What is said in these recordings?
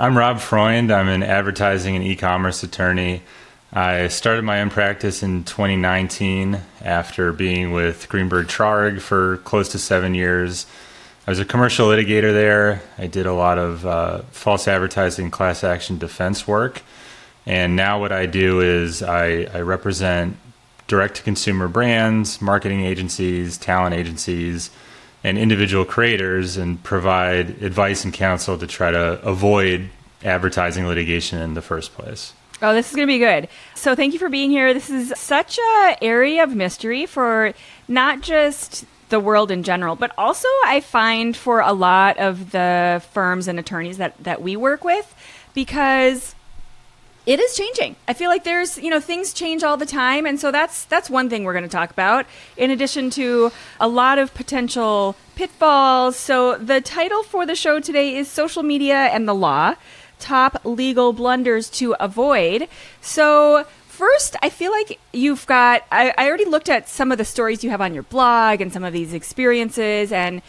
I'm Rob Freund. I'm an advertising and e commerce attorney. I started my own practice in 2019 after being with Greenberg Traurig for close to seven years. I was a commercial litigator there. I did a lot of uh, false advertising, class action defense work. And now, what I do is I, I represent direct to consumer brands, marketing agencies, talent agencies, and individual creators and provide advice and counsel to try to avoid advertising litigation in the first place. Oh, this is going to be good. So, thank you for being here. This is such a area of mystery for not just the world in general, but also I find for a lot of the firms and attorneys that that we work with because it is changing. I feel like there's, you know, things change all the time and so that's that's one thing we're going to talk about in addition to a lot of potential pitfalls. So the title for the show today is social media and the law top legal blunders to avoid. So, first, I feel like you've got, I, I, already looked at some of the stories you have on your blog and some of these experiences and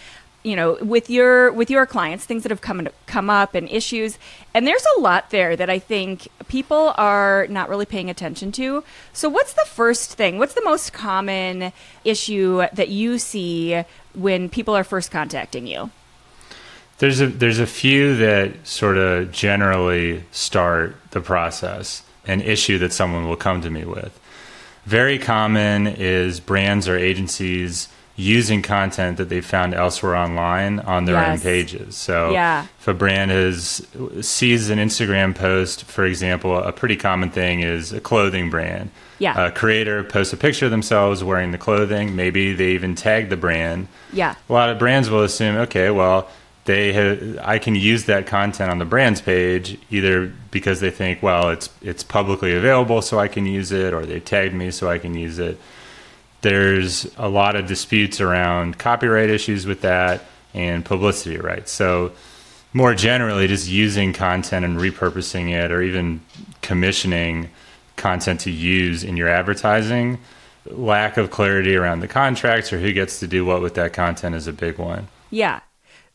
you know with your with your clients things that have come come up and issues. And there's a lot there that i think people are not really paying attention to. So what's the first thing? What's the most common issue that you see when people are first contacting you? There's a there's a few that sort of generally start the process, an issue that someone will come to me with. Very common is brands or agencies using content that they found elsewhere online on their yes. own pages. So yeah. if a brand has sees an Instagram post, for example, a pretty common thing is a clothing brand. Yeah. A creator posts a picture of themselves wearing the clothing. Maybe they even tag the brand. Yeah. A lot of brands will assume, okay, well, they have, I can use that content on the brand's page either because they think, well, it's it's publicly available, so I can use it, or they tagged me, so I can use it. There's a lot of disputes around copyright issues with that and publicity rights. So, more generally, just using content and repurposing it, or even commissioning content to use in your advertising, lack of clarity around the contracts or who gets to do what with that content is a big one. Yeah,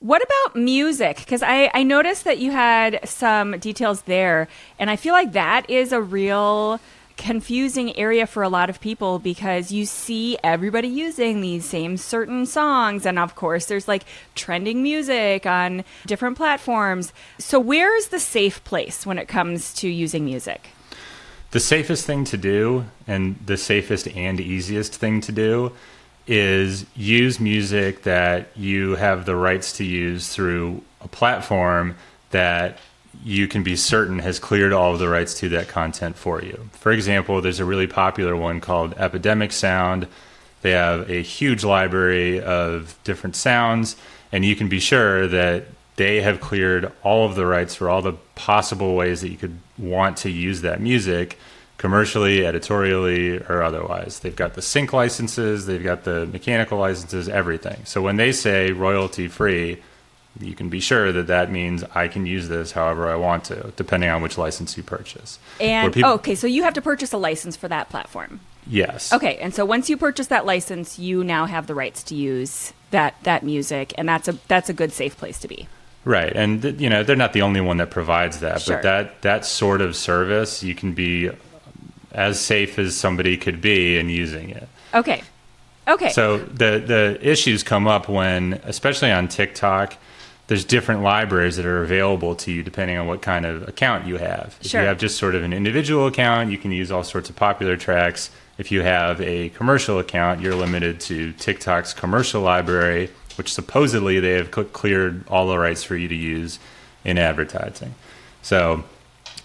what about music? Because I, I noticed that you had some details there, and I feel like that is a real confusing area for a lot of people because you see everybody using these same certain songs. And of course there's like trending music on different platforms. So where is the safe place when it comes to using music? The safest thing to do and the safest and easiest thing to do is use music that you have the rights to use through a platform that you can be certain has cleared all of the rights to that content for you. For example, there's a really popular one called Epidemic Sound. They have a huge library of different sounds, and you can be sure that they have cleared all of the rights for all the possible ways that you could want to use that music commercially, editorially, or otherwise. They've got the sync licenses, they've got the mechanical licenses, everything. So when they say royalty free, you can be sure that that means I can use this however I want to, depending on which license you purchase. And people, oh, okay, so you have to purchase a license for that platform. Yes. Okay, and so once you purchase that license, you now have the rights to use that that music, and that's a that's a good safe place to be. Right, and th- you know they're not the only one that provides that, sure. but that that sort of service you can be as safe as somebody could be in using it. Okay. Okay. So the the issues come up when, especially on TikTok, there's different libraries that are available to you depending on what kind of account you have. If sure. you have just sort of an individual account, you can use all sorts of popular tracks. If you have a commercial account, you're limited to TikTok's commercial library, which supposedly they have cleared all the rights for you to use in advertising. So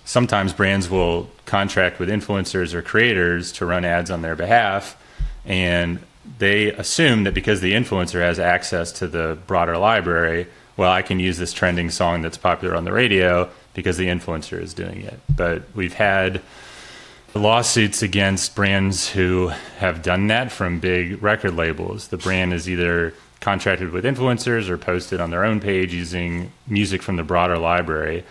sometimes brands will contract with influencers or creators to run ads on their behalf and they assume that because the influencer has access to the broader library well i can use this trending song that's popular on the radio because the influencer is doing it but we've had lawsuits against brands who have done that from big record labels. The brand is either contracted with influencers or posted on their own page using music from the broader library.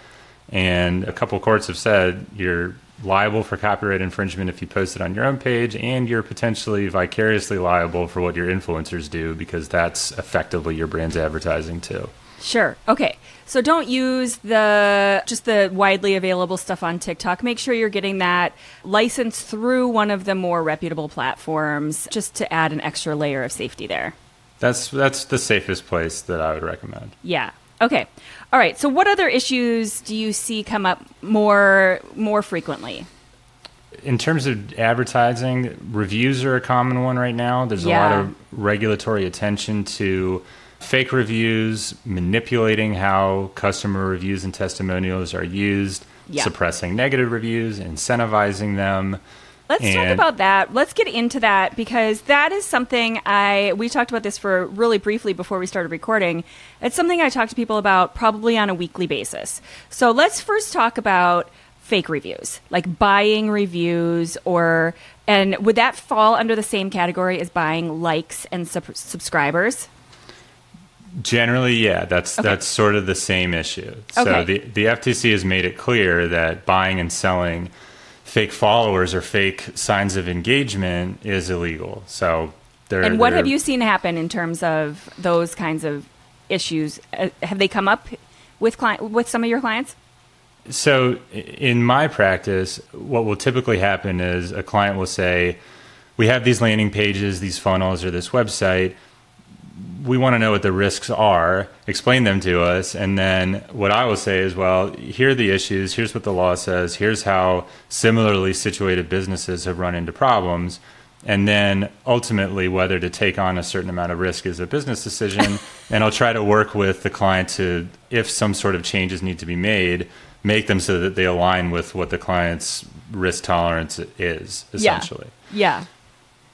And a couple courts have said you're liable for copyright infringement if you post it on your own page, and you're potentially vicariously liable for what your influencers do because that's effectively your brand's advertising too. Sure. Okay. So don't use the just the widely available stuff on TikTok. Make sure you're getting that license through one of the more reputable platforms just to add an extra layer of safety there. That's that's the safest place that I would recommend. Yeah. Okay. All right. So what other issues do you see come up more more frequently? In terms of advertising, reviews are a common one right now. There's yeah. a lot of regulatory attention to fake reviews, manipulating how customer reviews and testimonials are used, yeah. suppressing negative reviews, incentivizing them. Let's and talk about that. Let's get into that because that is something I we talked about this for really briefly before we started recording. It's something I talk to people about probably on a weekly basis. So let's first talk about fake reviews, like buying reviews or and would that fall under the same category as buying likes and sub- subscribers? Generally, yeah, that's okay. that's sort of the same issue. So okay. the the FTC has made it clear that buying and selling fake followers or fake signs of engagement is illegal. So they're, And what they're, have you seen happen in terms of those kinds of issues? Uh, have they come up with client with some of your clients? So in my practice, what will typically happen is a client will say, "We have these landing pages, these funnels, or this website." We want to know what the risks are, explain them to us, and then what I will say is, well, here are the issues, here's what the law says, here's how similarly situated businesses have run into problems, and then ultimately whether to take on a certain amount of risk is a business decision, and I'll try to work with the client to, if some sort of changes need to be made, make them so that they align with what the client's risk tolerance is, essentially. Yeah. yeah.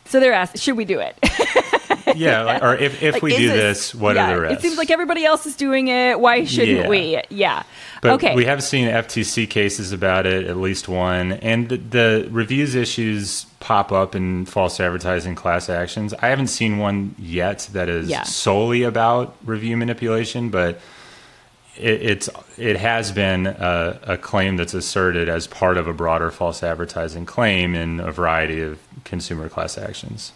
So they're asked, should we do it? yeah, like, or if, if like, we do this, what yeah, are the risks? It seems like everybody else is doing it. Why shouldn't yeah. we? Yeah. But okay. we have seen FTC cases about it, at least one, and the, the reviews issues pop up in false advertising class actions. I haven't seen one yet that is yeah. solely about review manipulation, but it, it's it has been a, a, claim that's asserted as part of a broader false advertising claim in a variety of consumer class actions.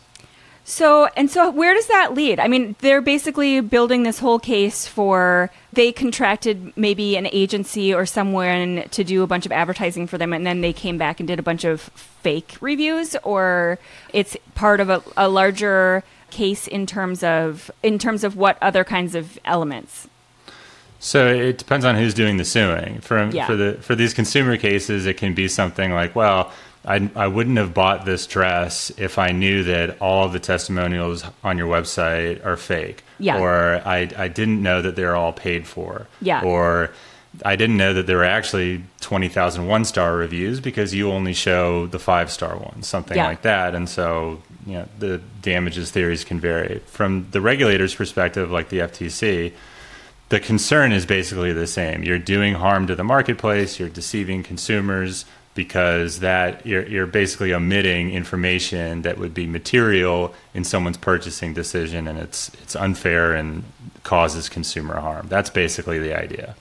So, and so where does that lead? I mean, they're basically building this whole case for they contracted maybe an agency or someone to do a bunch of advertising for them, and then they came back and did a bunch of fake reviews, or it's part of a, a larger case in terms of in terms of what other kinds of elements so it depends on who's doing the suing. For um, yeah. for the for these consumer cases, it can be something like, well, I, I wouldn't have bought this dress if I knew that all of the testimonials on your website are fake. Yeah. Or I, I didn't know that they're all paid for. Yeah. Or I didn't know that there were actually 20,000 one star reviews because you only show the five star ones, something yeah. like that. And so, you know, the damages theories can vary. From the regulator's perspective, like the FTC, the concern is basically the same. You're doing harm to the marketplace, you're deceiving consumers because that you're, you're basically omitting information that would be material in someone's purchasing decision and it's it's unfair and causes consumer harm that's basically the idea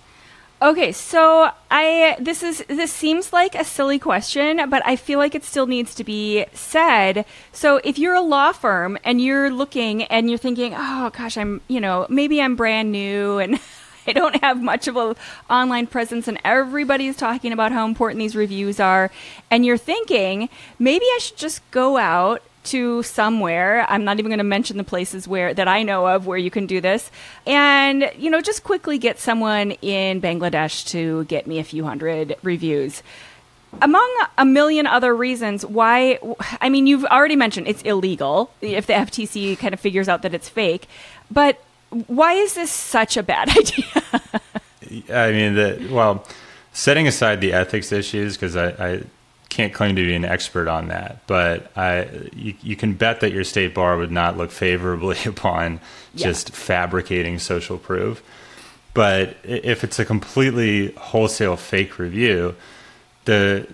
okay so i this is this seems like a silly question but i feel like it still needs to be said. So if you're a law firm and you're looking and you're thinking oh gosh i'm you know maybe i'm brand new and I don't have much of a online presence and everybody's talking about how important these reviews are and you're thinking maybe I should just go out to somewhere. I'm not even going to mention the places where that i know of where you can do this. And you know just quickly get someone in bangladesh to get me a few hundred reviews. Among a million other reasons why i mean you've already mentioned it's illegal if the ftc kind of figures out that it's fake but why is this such a bad idea? I mean, the, well, setting aside the ethics issues, because I, I, can't claim to be an expert on that, but I, you, you, can bet that your state bar would not look favorably upon yeah. just fabricating social proof. But if it's a completely wholesale fake review, the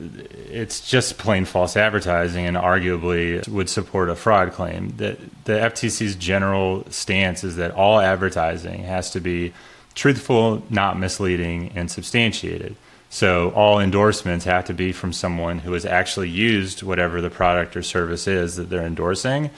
it's just plain false advertising and arguably would support a fraud claim. The, the FTC's general stance is that all advertising has to be truthful, not misleading, and substantiated. So all endorsements have to be from someone who has actually used whatever the product or service is that they're endorsing.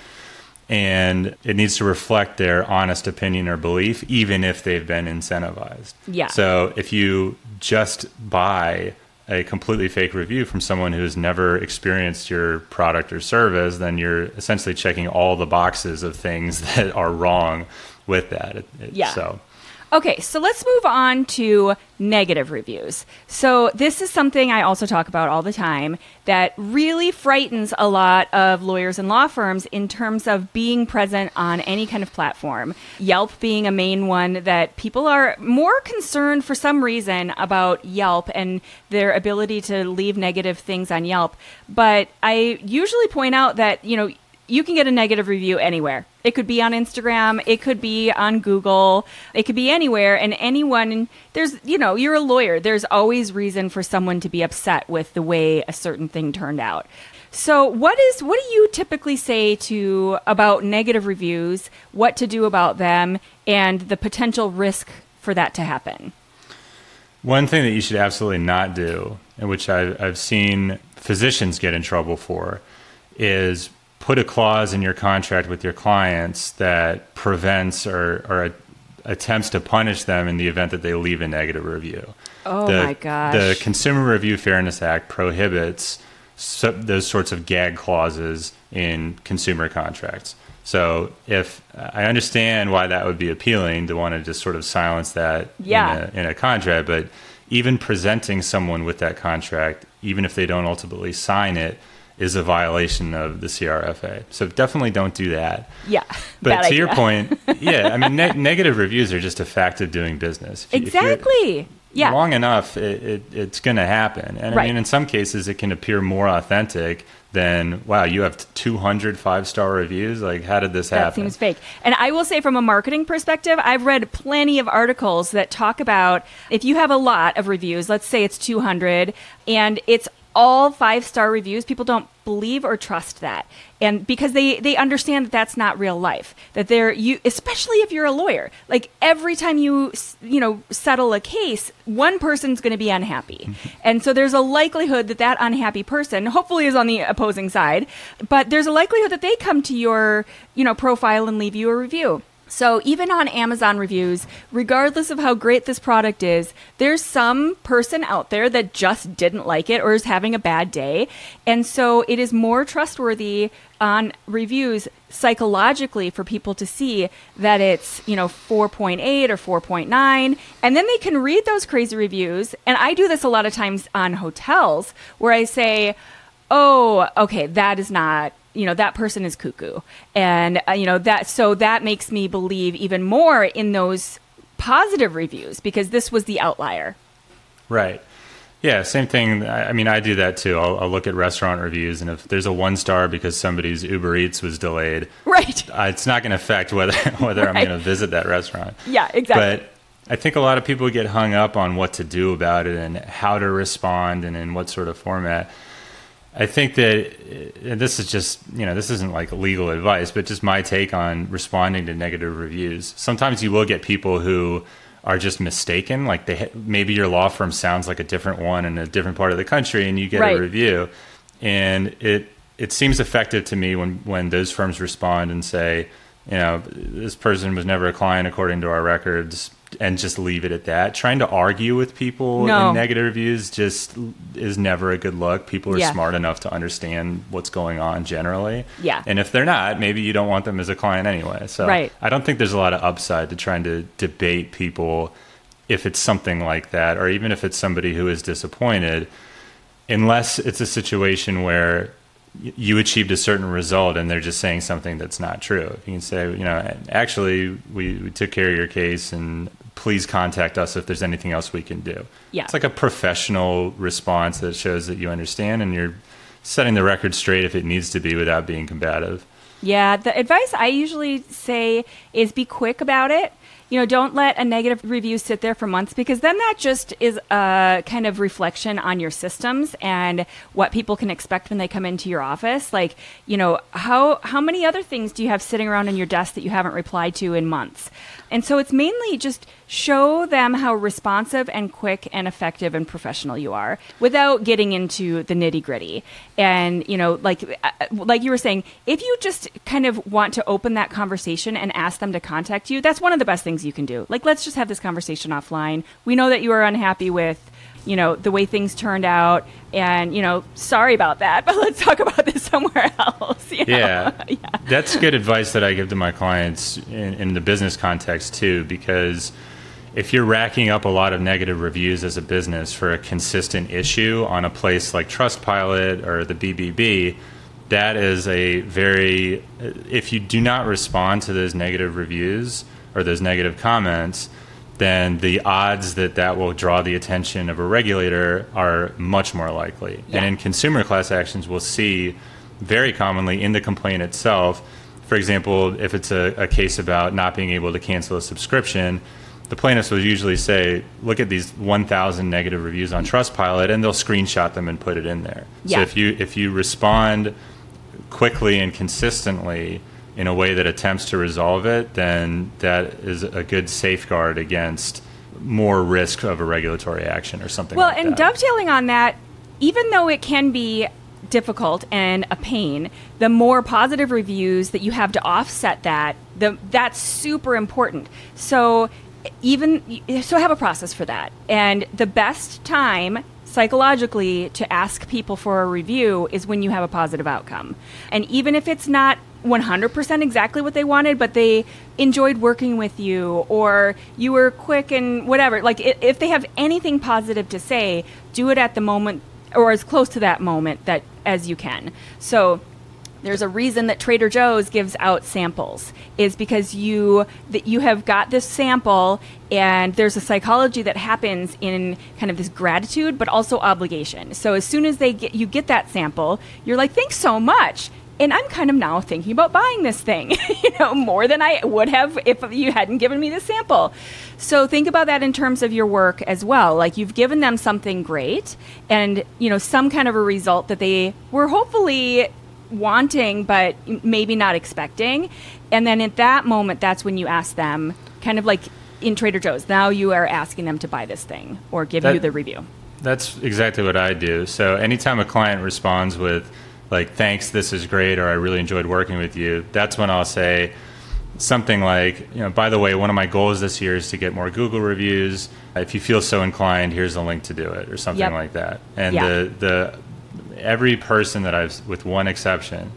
And it needs to reflect their honest opinion or belief, even if they've been incentivized. Yeah. So if you just buy a completely fake review from someone who's never experienced your product or service, then you're essentially checking all the boxes of things that are wrong with that. It, it, Yeah. So Okay, so let's move on to negative reviews. So, this is something I also talk about all the time that really frightens a lot of lawyers and law firms in terms of being present on any kind of platform. Yelp being a main one that people are more concerned for some reason about Yelp and their ability to leave negative things on Yelp. But I usually point out that, you know, you can get a negative review anywhere. It could be on Instagram, it could be on Google, it could be anywhere. And anyone, there's, you know, you're a lawyer. There's always reason for someone to be upset with the way a certain thing turned out. So, what is what do you typically say to about negative reviews, what to do about them, and the potential risk for that to happen? One thing that you should absolutely not do, and which I've, I've seen physicians get in trouble for, is put a clause in your contract with your clients that prevents or, or attempts to punish them in the event that they leave a negative review. Oh the, my gosh. The Consumer Review Fairness Act prohibits so, those sorts of gag clauses in consumer contracts. So if I understand why that would be appealing to want to just sort of silence that Yeah. in, a, in a contract, but even presenting someone with that contract, even if they don't ultimately sign it, is a violation of the CRFA. So definitely don't do that. Yeah. But to your point, yeah, I mean, ne- negative reviews are just a fact of doing business. If you- if Exactly. Yeah. long enough, it, it, it's going to happen. And Right. I mean, in some cases, it can appear more authentic than, wow, you have 200 five star reviews. Like, how did this That happen? seems fake. And I will say, from a marketing perspective, I've read plenty of articles that talk about if you have a lot of reviews, let's say it's 200, and it's all five star reviews, people don't believe or trust that. And because they, they understand that that's not real life, that they're you, especially if you're a lawyer, like every time you you know settle a case, one person's going to be unhappy, and so there's a likelihood that that unhappy person, hopefully, is on the opposing side, but there's a likelihood that they come to your you know profile and leave you a review. So even on Amazon reviews, regardless of how great this product is, there's some person out there that just didn't like it or is having a bad day. And so it is more trustworthy on reviews psychologically for people to see that it's, you know, 4.8 or 4.9 and then they can read those crazy reviews. And I do this a lot of times on hotels where I say, "Oh, okay, that is not you know that person is cuckoo and uh, you know that so that makes me believe even more in those positive reviews because this was the outlier Right. Yeah, same thing. I I mean, I do that too. I'll, I'll look at restaurant reviews, and if there's a one star because somebody's Uber Eats was delayed, right uh, it's not going to affect whether whether I'm going to visit that restaurant. yeah exactly But I think a lot of people get hung up on what to do about it and how to respond and in what sort of format. I think that this is just, you know, this isn't like legal advice, but just my take on responding to negative reviews. Sometimes you will get people who are just mistaken. Like they, maybe your law firm sounds like a different one in a different part of the country and you get Right. a review. And it, it seems effective to me when, when those firms respond and say, you know, this person was never a client according to our records, and just leave it at that. Trying to argue with people No. in negative reviews just is never a good look. People are Yeah. smart enough to understand what's going on generally. Yeah. And if they're not, maybe you don't want them as a client anyway. So Right. I don't think there's a lot of upside to trying to debate people if it's something like that, or even if it's somebody who is disappointed, unless it's a situation where you achieved a certain result and they're just saying something that's not true. You can say, you know, actually, we, we took care of your case and please contact us if there's anything else we can do. Yeah. It's like a professional response that shows that you understand and you're setting the record straight if it needs to be without being combative. Yeah, the advice I usually say is be quick about it. you know, don't let a negative review sit there for months because then that just is a kind of reflection on your systems and what people can expect when they come into your office. Like, you know, how how many other things do you have sitting around on your desk that you haven't replied to in months? And so it's mainly just show them how responsive and quick and effective and professional you are without getting into the nitty gritty. And, you know, like, uh, like you were saying, if you just kind of want to open that conversation and ask them to contact you, that's one of the best things you can do. Like, let's just have this conversation offline. We know that you are unhappy with you know the way things turned out and you know sorry about that but let's talk about this somewhere else you know? yeah. yeah that's good advice that i give to my clients in, in, the business context too because if you're racking up a lot of negative reviews as a business for a consistent issue on a place like trustpilot or the bbb that is a very if you do not respond to those negative reviews or those negative comments then the odds that that will draw the attention of a regulator are much more likely. Yeah. And in consumer class actions, we'll see very commonly in the complaint itself. For example, if it's a, a case about not being able to cancel a subscription, the plaintiffs will usually say, "Look at these 1,000 negative reviews on Trustpilot," and they'll screenshot them and put it in there. Yeah. So if you if you respond quickly and consistently, in a way that attempts to resolve it, then that is a good safeguard against more risk of a regulatory action or something like that. well, like and that. dovetailing on that, even though it can be difficult and a pain, the more positive reviews that you have to offset that, the, that's super important. So even so have a process for that. And the best time psychologically to ask people for a review is when you have a positive outcome. And even if it's not 100% exactly what they wanted, but they enjoyed working with you or you were quick and whatever. Like, if they have anything positive to say, do it at the moment or as close to that moment that as you can. So, there's a reason that Trader Joe's gives out samples is because you that you have got this sample and there's a psychology that happens in kind of this gratitude but also obligation. So as soon as they get you get that sample, you're like thanks so much and I'm kind of now thinking about buying this thing, you know, more than I would have if you hadn't given me the sample. So think about that in terms of your work as well. Like you've given them something great and, you know, some kind of a result that they were hopefully wanting but maybe not expecting. And then at that moment that's when you ask them kind of like in Trader Joe's. Now you are asking them to buy this thing or give that, you the review. That's exactly what I do. So anytime a client responds with like thanks this is great or i really enjoyed working with you that's when i'll say something like you know by the way one of my goals this year is to get more google reviews if you feel so inclined here's a link to do it or something yep. like that and yeah. the the every person that i've with one exception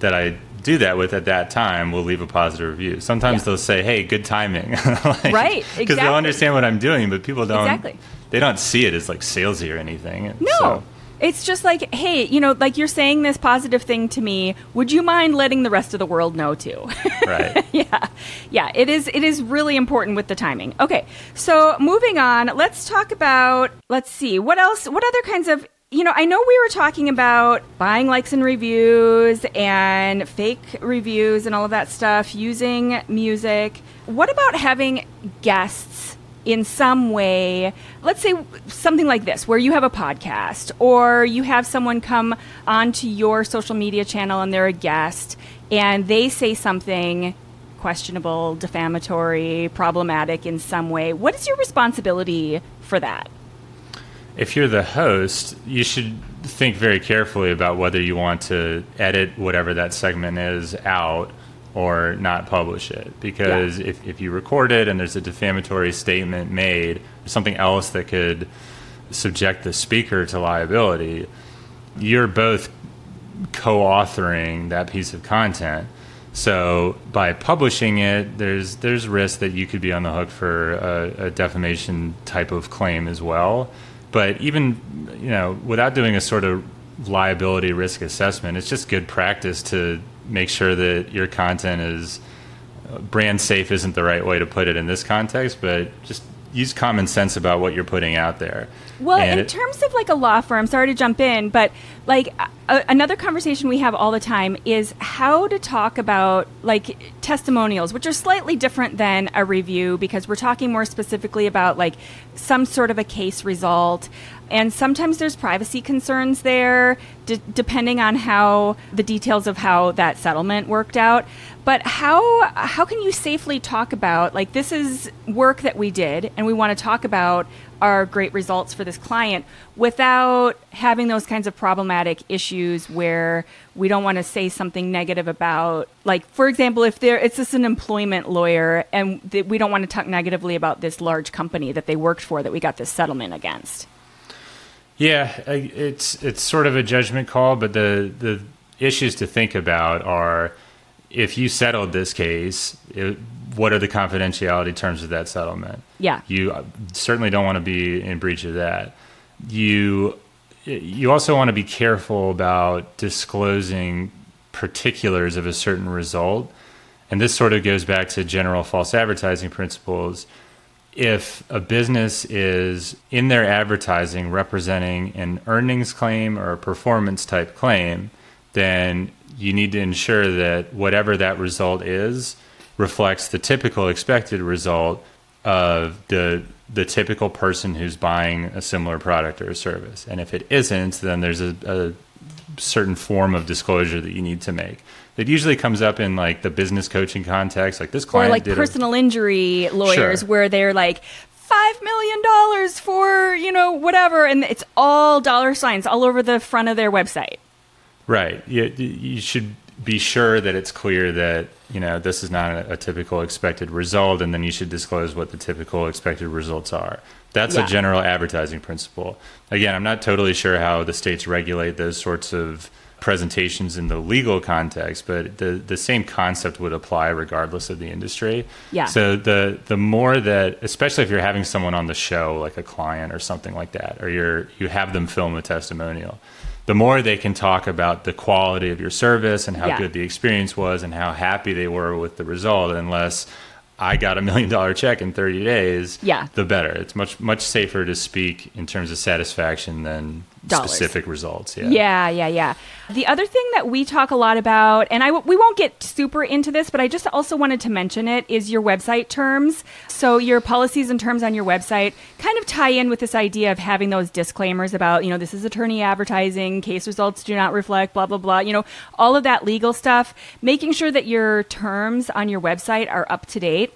that i do that with at that time will leave a positive review. Sometimes yeah. they'll say, "Hey, good timing," like, right? Because exactly. they'll understand what I'm doing, but people don't. Exactly. They don't see it as like salesy or anything. No, so, it's just like, hey, you know, like you're saying this positive thing to me. Would you mind letting the rest of the world know too? Right. yeah. Yeah, it is it is really important with the timing. Okay. So, moving on, let's talk about let's see. What else what other kinds of you know, I know we were talking about buying likes and reviews and fake reviews and all of that stuff, using music. What about having guests in some way, let's say something like this, where you have a podcast or you have someone come onto your social media channel and they're a guest and they say something questionable, defamatory, problematic in some way. What is your responsibility for that? If you're the host, you should think very carefully about whether you want to edit whatever that segment is out or not publish it. Because yeah. if, if you record it and there's a defamatory statement made something else that could subject the speaker to liability. You're both co-authoring that piece of content. So by publishing it there's there's risk that you could be on the hook for a, a defamation type of claim as well. But even you know without doing a sort of liability risk assessment it's just good practice to make sure that your content is uh, brand safe isn't the right way to put it in this context, but just use common sense about what you're putting out there. Well, and in it, terms of like a law firm, sorry to jump in, but like a, another conversation we have all the time is how to talk about like testimonials which are slightly different than a review because we're talking more specifically about like some sort of a case result and sometimes there's privacy concerns there d- depending on how the details of how that settlement worked out. But how how can you safely talk about like this is work that we did and we want to talk about our great results for this client without having those kinds of problematic issues where we don't want to say something negative about like for example if there it's just an employment lawyer and th- we don't want to talk negatively about this large company that they worked for that we got this settlement against yeah it's it's sort of a judgment call but the the issues to think about are if you settled this case, it, what are the confidentiality terms of that settlement? Yeah. You uh, certainly don't want to be in breach of that. You you also want to be careful about disclosing particulars of a certain result. And this sort of goes back to general false advertising principles. If a business is in their advertising representing an earnings claim or a performance type claim, then you need to ensure that whatever that result is reflects the typical expected result of the the typical person who's buying a similar product or a service. And if it isn't, then there's a, a certain form of disclosure that you need to make. It usually comes up in like the business coaching context, like this client or like personal a, injury lawyers, sure. where they're like five million dollars for you know whatever, and it's all dollar signs all over the front of their website. Right. You, you should be sure that it's clear that you know this is not a, a, typical expected result, and then you should disclose what the typical expected results are. That's yeah. a general advertising principle. Again, I'm not totally sure how the states regulate those sorts of presentations in the legal context, but the the same concept would apply regardless of the industry. Yeah. So the the more that, especially if you're having someone on the show, like a client or something like that, or you're you have them film a testimonial the more they can talk about the quality of your service and how yeah. good the experience was and how happy they were with the result, unless I got a million dollar check in 30 days, yeah. the better. It's much much safer to speak in terms of satisfaction than. Specific results. Yeah. yeah, yeah, yeah. The other thing that we talk a lot about, and I we won't get super into this, but I just also wanted to mention it is your website terms. So your policies and terms on your website kind of tie in with this idea of having those disclaimers about you know this is attorney advertising, case results do not reflect, blah blah blah. You know all of that legal stuff. Making sure that your terms on your website are up to date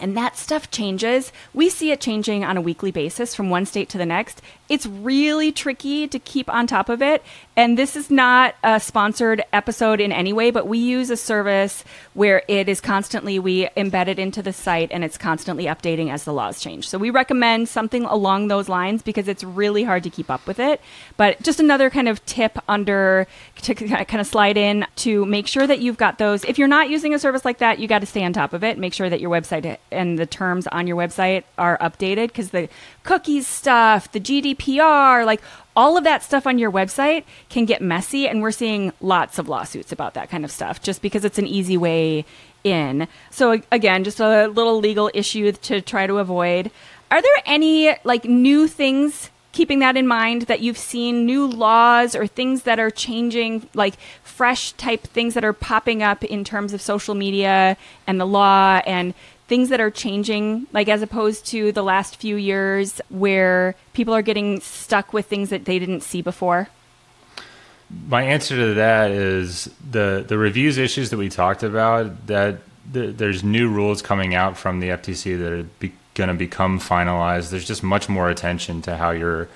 and that stuff changes. We see it changing on a weekly basis from one state to the next. It's really tricky to keep on top of it. And this is not a sponsored episode in any way, but we use a service where it is constantly, we embed it into the site and it's constantly updating as the laws change. So we recommend something along those lines because it's really hard to keep up with it. But just another kind of tip under to kind of slide in to make sure that you've got those. If you're not using a service like that, you got to stay on top of it. Make sure that your website and the terms on your website are updated because the cookies stuff, the GDPR, like all of that stuff on your website can get messy. And we're seeing lots of lawsuits about that kind of stuff just because it's an easy way in. So, again, just a little legal issue to try to avoid. Are there any like new things keeping that in mind that you've seen new laws or things that are changing like fresh type things that are popping up in terms of social media and the law and things that are changing, like as opposed to the last few years where people are getting stuck with things that they didn't see before? My answer to that is the the reviews issues that we talked about. That the, there's new rules coming out from the FTC that are going to become finalized. There's just much more attention to how you're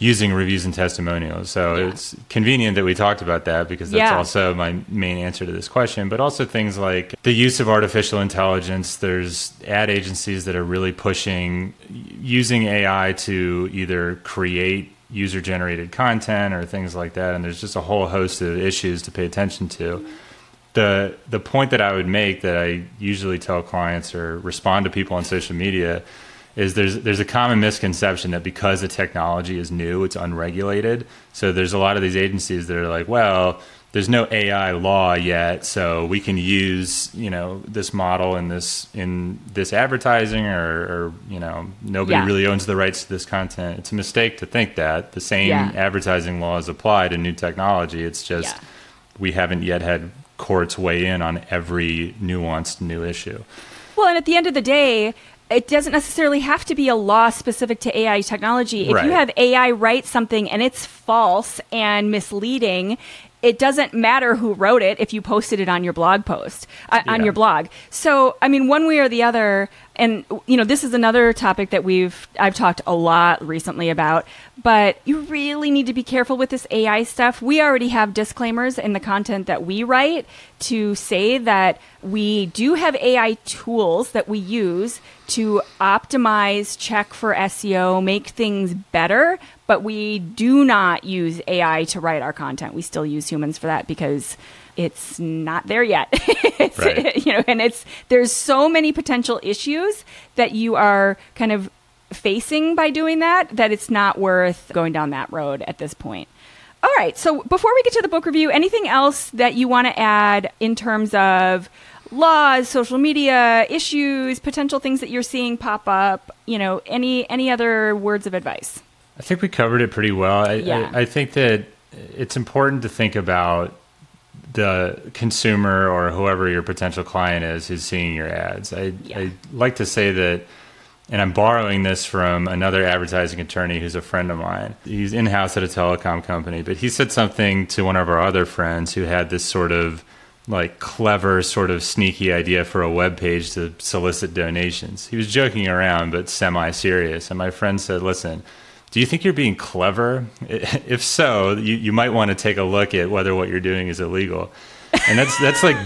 using reviews and testimonials. So yeah. it's convenient that we talked about that because that's yeah. also my main answer to this question. But also things like the use of artificial intelligence. There's ad agencies that are really pushing using AI to either create user generated content or things like that. And there's just a whole host of issues to pay attention to. The the point that I would make that I usually tell clients or respond to people on social media is there's there's a common misconception that because the technology is new, it's unregulated. So there's a lot of these agencies that are like, well, there's no AI law yet, so we can use you know this model in this in this advertising, or, or you know nobody Yeah. really owns the rights to this content. It's a mistake to think that the same Yeah. advertising laws apply to new technology. It's just Yeah. we haven't yet had courts weigh in on every nuanced new issue. Well, and at the end of the day, it doesn't necessarily have to be a law specific to AI technology. If Right. you have AI write something and it's false and misleading, it doesn't matter who wrote it if you posted it on your blog post uh, on your blog. So, I mean, one way or the other, and you know, this is another topic that we've I've talked a lot recently about. But you really need to be careful with this AI stuff. We already have disclaimers in the content that we write to say that we do have AI tools that we use to optimize, check for SEO, make things better, but we do not use AI to write our content. We still use humans for that because it's not there yet. Right. You know, and it's there's so many potential issues that you are kind of facing by doing that that it's not worth going down that road at this point. All right. So before we get to the book review, anything else that you want to add in terms of laws, social media issues, potential things that you're seeing pop up? You know, any any other words of advice? I think we covered it pretty well. I, Yeah. I, I think that it's important to think about the consumer or whoever your potential client is who's seeing your ads. I, Yeah. I like to say that, and I'm borrowing this from another advertising attorney who's a friend of mine. He's in house at a telecom company, but he said something to one of our other friends who had this sort of like clever, sort of sneaky idea for a web page to solicit donations. He was joking around, but semi serious. And my friend said, Listen, do you think you're being clever? If so, you, you might want to take a look at whether what you're doing is illegal. And that's that's like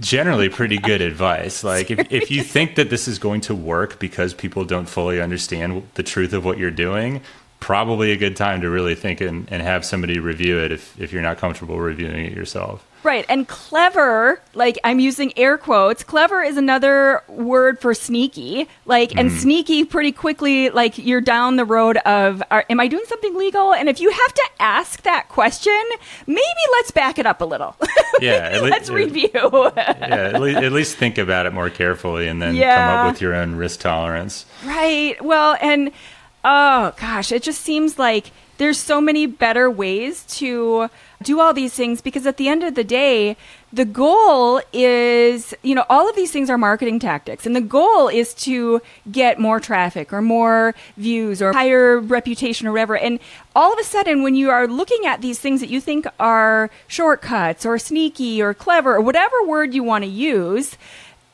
generally pretty good advice. Like if, if you think that this is going to work because people don't fully understand the truth of what you're doing, probably a good time to really think and, and have somebody review it if, if you're not comfortable reviewing it yourself. Right. And clever, like I'm using air quotes, clever is another word for sneaky. Like, and sneaky pretty quickly, like you're down the road of, are, am I doing something legal? And if you have to ask that question, maybe let's back it up a little. Yeah, at le- let's uh, review. Yeah, at, le- at least think about it more carefully and then come up with your own risk tolerance. Right. Well, and oh gosh, it just seems like there's so many better ways to do all these things because at the end of the day, the goal is, you know, all of these things are marketing tactics and the goal is to get more traffic or more views or higher reputation or whatever. And all of a sudden when you are looking at these things that you think are shortcuts or sneaky or clever or whatever word you want to use,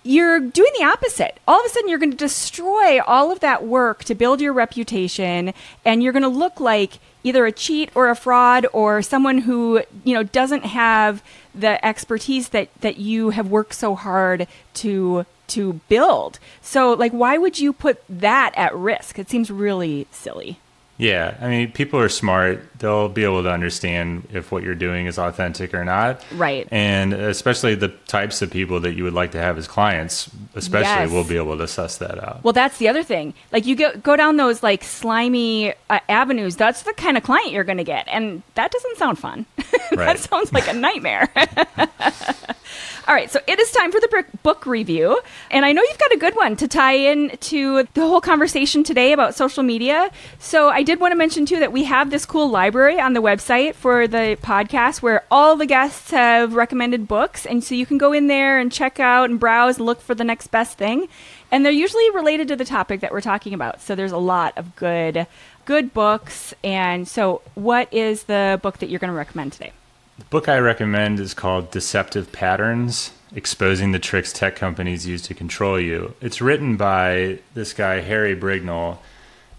you're doing the opposite. All of a sudden, you're going to destroy all of that work to build your reputation, and you're going to look like either a cheat or a fraud or someone who you know doesn't have the expertise that that you have worked so hard to to build. So, like, why would you put that at risk? It seems really silly. Yeah, I mean, people are smart. They'll be able to understand if what you're doing is authentic or not. Right. And especially the types of people that you would like to have as clients, especially, Yes. will be able to suss that out. Well, that's the other thing. Like you go go down those like slimy uh, avenues. That's the kind of client you're going to get, and that doesn't sound fun. that sounds like a nightmare. All right, so it is time for the book- review, and I know you've got a good one to tie in to the whole conversation today about social media. So I did want to mention too that we have this cool library on the website for the podcast where all the guests have recommended books, and so you can go in there and check out and browse and look for the next best thing. And they're usually related to the topic that we're talking about. So there's a lot of good good books. And so what is the book that you're going to recommend today? The book I recommend is called Deceptive Patterns Exposing the Tricks Tech Companies Use to Control You. It's written by this guy, Harry Brignull,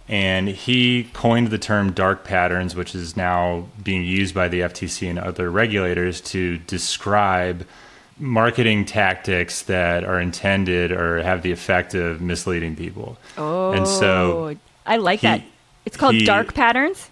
and he coined the term dark patterns, which is now being used by the FTC and other regulators to describe marketing tactics that are intended or have the effect of misleading people. Oh, And so oh, I like he- that. It's called he- Dark Patterns.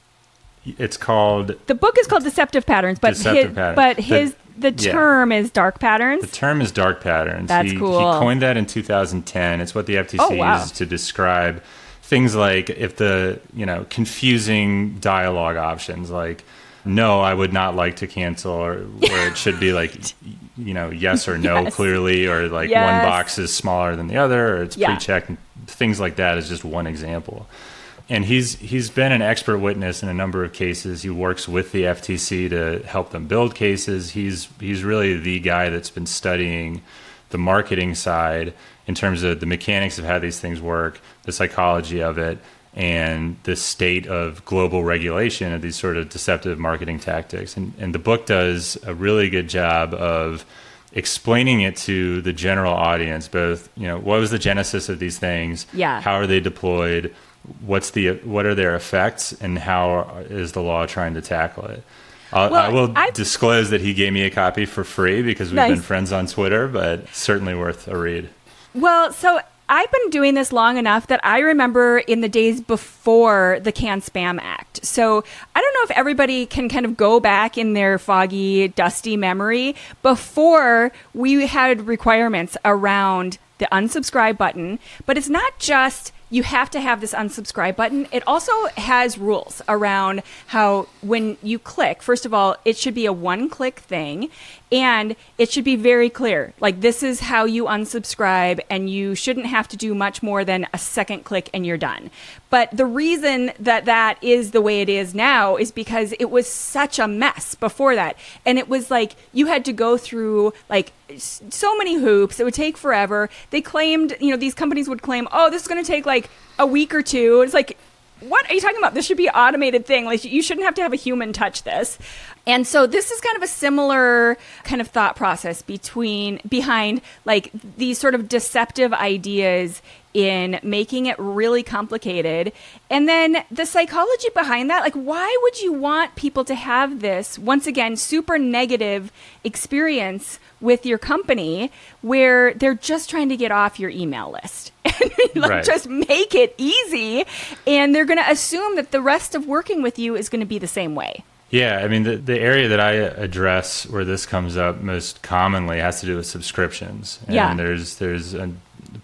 It's called The book is called Deceptive Patterns, but Deceptive his, Patterns. but The- his the, yeah. term is Dark Patterns. The term is dark patterns. That's he, cool. He coined that in 2010. It's what the FTC Oh, wow. uses to describe things like if the you know confusing dialogue options like no, I would not like to cancel, or where it should be like, you know, yes or no Yes. clearly, or like Yes. one box is smaller than the other, or it's Yeah. pre-checked. Things like that is just one example. And he's he's been an expert witness in a number of cases. He works with the FTC to help them build cases. He's he's really the guy that's been studying the marketing side in terms of the mechanics of how these things work, the psychology of it, and the state of global regulation of these sort of deceptive marketing tactics. And, and the book does a really good job of explaining it to the general audience, both, you know, what was the genesis of these things? Yeah. How are they deployed? What's the what are their effects and how is the law trying to tackle it? I'll, I will I- disclose that he gave me a copy for free because we've Nice. been friends on Twitter, but certainly worth a read. Well, so I've been doing this long enough that I remember in the days before the Can Spam Act. So I don't know if everybody can kind of go back in their foggy, dusty memory before we had requirements around the unsubscribe button. But it's not just you have to have this unsubscribe button. It also has rules around how when you click, first of all, it should be a one click thing and it should be very clear. Like this is how you unsubscribe and you shouldn't have to do much more than a second click and you're done. But the reason that that is the way it is now is because it was such a mess before that. And it was like you had to go through like so many hoops. It would take forever. They claimed, you know, these companies would claim, "Oh, this is going to take like a week or two. It's like what are you talking about? This should be an automated thing. Like you shouldn't have to have a human touch this. And so this is kind of a similar kind of thought process between behind like these sort of deceptive ideas in making it really complicated. And then the psychology behind that, like why would you want people to have this once again super negative experience with your company where they're just trying to get off your email list? like Right. just make it easy and they're going to assume that the rest of working with you is going to be the same way Yeah, I mean, the, the area that I address where this comes up most commonly has to do with subscriptions. And Yeah. there's there's a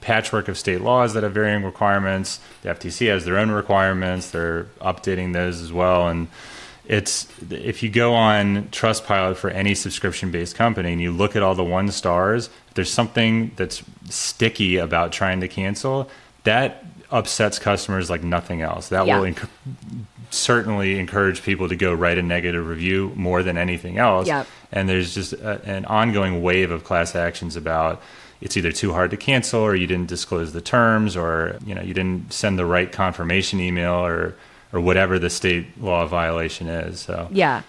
patchwork of state laws that have varying requirements. The FTC has their own requirements. They're updating those as well. And it's if you go on Trustpilot for any subscription-based company and you look at all the one stars, if there's something that's sticky about trying to cancel, that upsets customers like nothing else. That Yeah. will enc- certainly encourage people to go write a negative review more than anything else. Yep. And there's just a, an ongoing wave of class actions about it's either too hard to cancel or you didn't disclose the terms or you know you didn't send the right confirmation email or or whatever the state law violation is. So Yeah.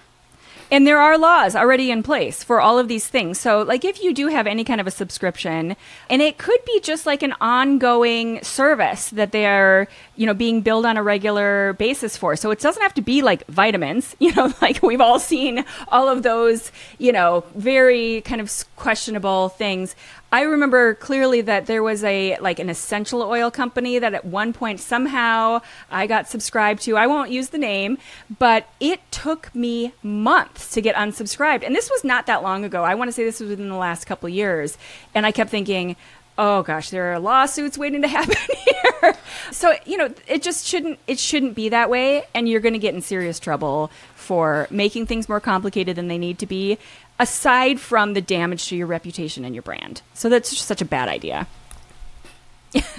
And there are laws already in place for all of these things. So, like, if you do have any kind of a subscription, and it could be just like an ongoing service that they're, you know, being billed on a regular basis for. So, it doesn't have to be like vitamins, you know, like we've all seen all of those, you know, very kind of questionable things. I remember clearly that there was a like an essential oil company that at one point somehow I got subscribed to. I won't use the name, but it took me months to get unsubscribed. And this was not that long ago. I want to say this was within the last couple years. And I kept thinking, oh gosh, there are lawsuits waiting to happen here. so, you know, it just shouldn't it shouldn't be that way and you're going to get in serious trouble for making things more complicated than they need to be aside from the damage to your reputation and your brand. So that's just such a bad idea.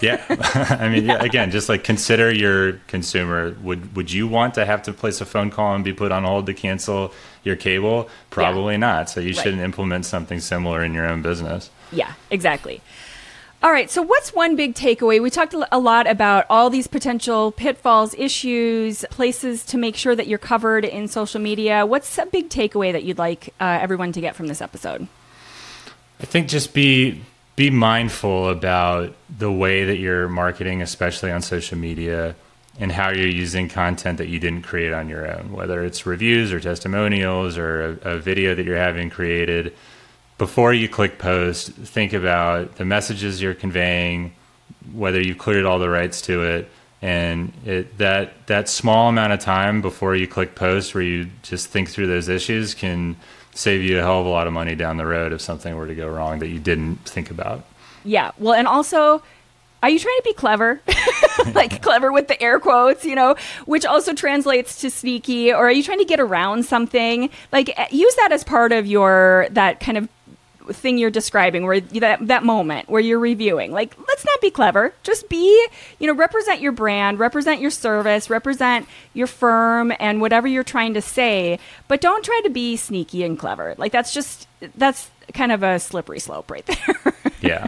yeah, I mean, yeah. again, just like consider your consumer. Would would you want to have to place a phone call and be put on hold to cancel your cable? Probably not. So you Right. shouldn't implement something similar in your own business. Yeah, exactly. All right, so what's one big takeaway? We talked a lot about all these potential pitfalls, issues, places to make sure that you're covered in social media. What's a big takeaway that you'd like uh, everyone to get from this episode? I think just be be mindful about the way that you're marketing, especially on social media, and how you're using content that you didn't create on your own, whether it's reviews or testimonials or a, a video that you're having created. Before you click post, think about the messages you're conveying, whether you've cleared all the rights to it, and it, that that small amount of time before you click post, where you just think through those issues, can save you a hell of a lot of money down the road if something were to go wrong that you didn't think about. Yeah, well, and also are you trying to be clever? like clever with the air quotes, you know, which also translates to sneaky, or are you trying to get around something? Like eh, use that as part of your that kind of thing you're describing where that that moment where you're reviewing like let's not be clever. Just be you know represent your brand represent your service represent your firm and whatever you're trying to say but don't try to be sneaky and clever. Like that's just that's kind of a slippery slope right there. Yeah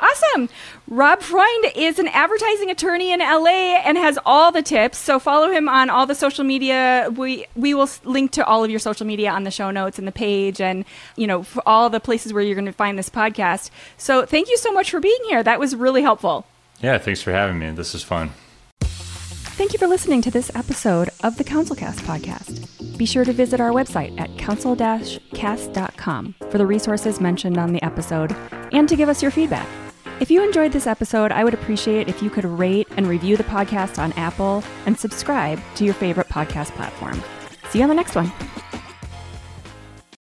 Awesome. Rob Freund is an advertising attorney in LA and has all the tips. So follow him on all the social media. We we will link to all of your social media on the show notes and the page and you know all the places where you're going to find this podcast. So thank you so much for being here. That was really helpful. Yeah, thanks for having me. This is fun. Thank you for listening to this episode of the Councilcast podcast. Be sure to visit our website at council-cast.com for the resources mentioned on the episode and to give us your feedback. If you enjoyed this episode, I would appreciate if you could rate and review the podcast on Apple and subscribe to your favorite podcast platform. See you on the next one.